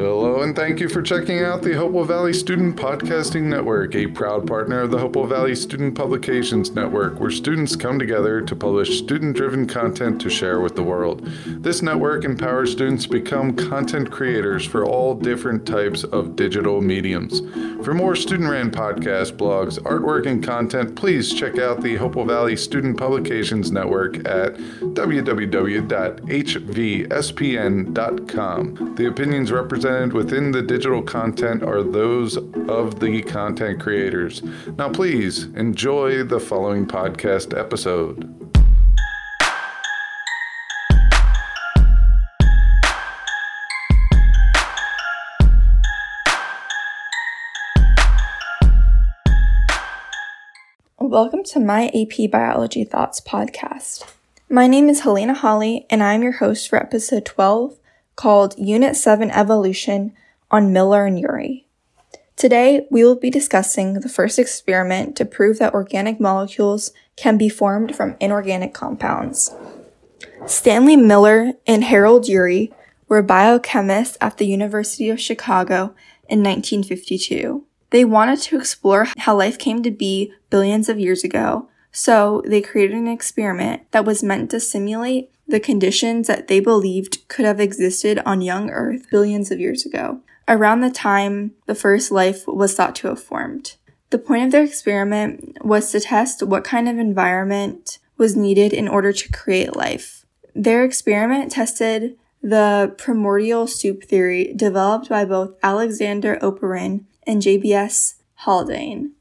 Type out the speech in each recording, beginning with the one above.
Hello, and thank you for checking out the Hopewell Valley Student Podcasting Network, a proud partner of the Hopewell Valley Student Publications Network, where students come together to publish student driven content to share with the world. This network empowers students to become content creators for all different types of digital mediums. For more student ran podcasts, blogs, artwork, and content, please check out the Hopewell Valley Student Publications Network at www.hvspn.com. The opinions represented represented within the digital content are those of the content creators. Now, please enjoy the following podcast episode. Welcome to my AP Biology Thoughts podcast. My name is Helena Holly, and I'm your host for episode 12 called Unit 7 Evolution on Miller and Urey. Today, we will be discussing the first experiment to prove that organic molecules can be formed from inorganic compounds. Stanley Miller and Harold Urey were biochemists at the University of Chicago in 1952. They wanted to explore how life came to be billions of years ago, so they created an experiment that was meant to simulate the conditions that they believed could have existed on young Earth billions of years ago, around the time the first life was thought to have formed. The point of their experiment was to test what kind of environment was needed in order to create life. Their experiment tested the primordial soup theory developed by both Alexander Oparin and JBS Haldane.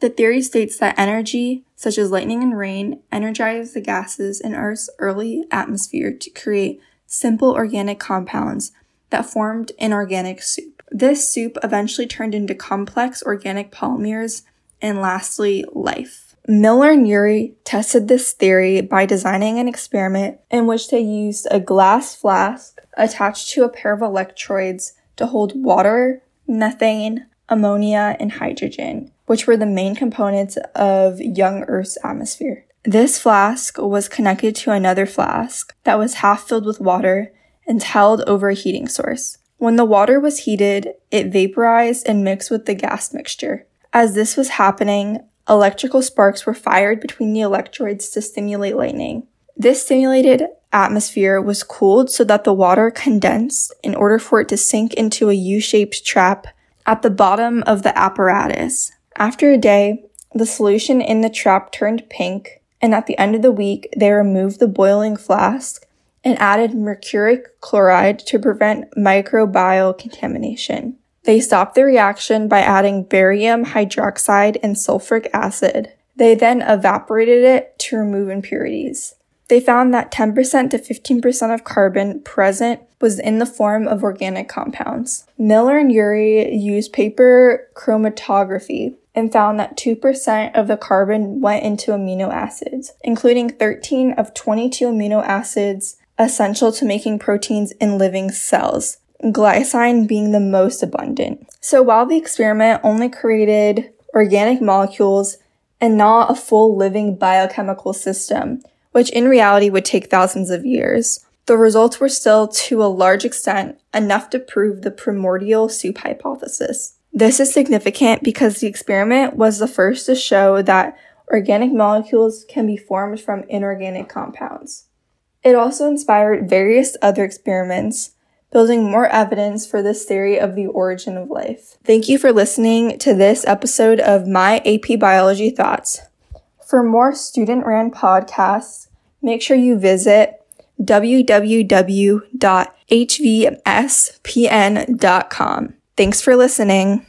The theory states that energy, such as lightning and rain, energizes the gases in Earth's early atmosphere to create simple organic compounds that formed inorganic soup. This soup eventually turned into complex organic polymers and lastly, life. Miller and Urey tested this theory by designing an experiment in which they used a glass flask attached to a pair of electrodes to hold water, methane, ammonia, and hydrogen which were the main components of young Earth's atmosphere. This flask was connected to another flask that was half filled with water and held over a heating source. When the water was heated, it vaporized and mixed with the gas mixture. As this was happening, electrical sparks were fired between the electrodes to stimulate lightning. This stimulated atmosphere was cooled so that the water condensed in order for it to sink into a U-shaped trap at the bottom of the apparatus. After a day, the solution in the trap turned pink, and at the end of the week, they removed the boiling flask and added mercuric chloride to prevent microbial contamination. They stopped the reaction by adding barium hydroxide and sulfuric acid. They then evaporated it to remove impurities. They found that 10% to 15% of carbon present was in the form of organic compounds. Miller and Urey used paper chromatography and found that 2% of the carbon went into amino acids, including 13 of 22 amino acids essential to making proteins in living cells, glycine being the most abundant. So while the experiment only created organic molecules and not a full living biochemical system, which in reality would take thousands of years, the results were still to a large extent enough to prove the primordial soup hypothesis. This is significant because the experiment was the first to show that organic molecules can be formed from inorganic compounds. It also inspired various other experiments, building more evidence for this theory of the origin of life. Thank you for listening to this episode of My AP Biology Thoughts. For more student ran podcasts, make sure you visit www.hvspn.com. Thanks for listening.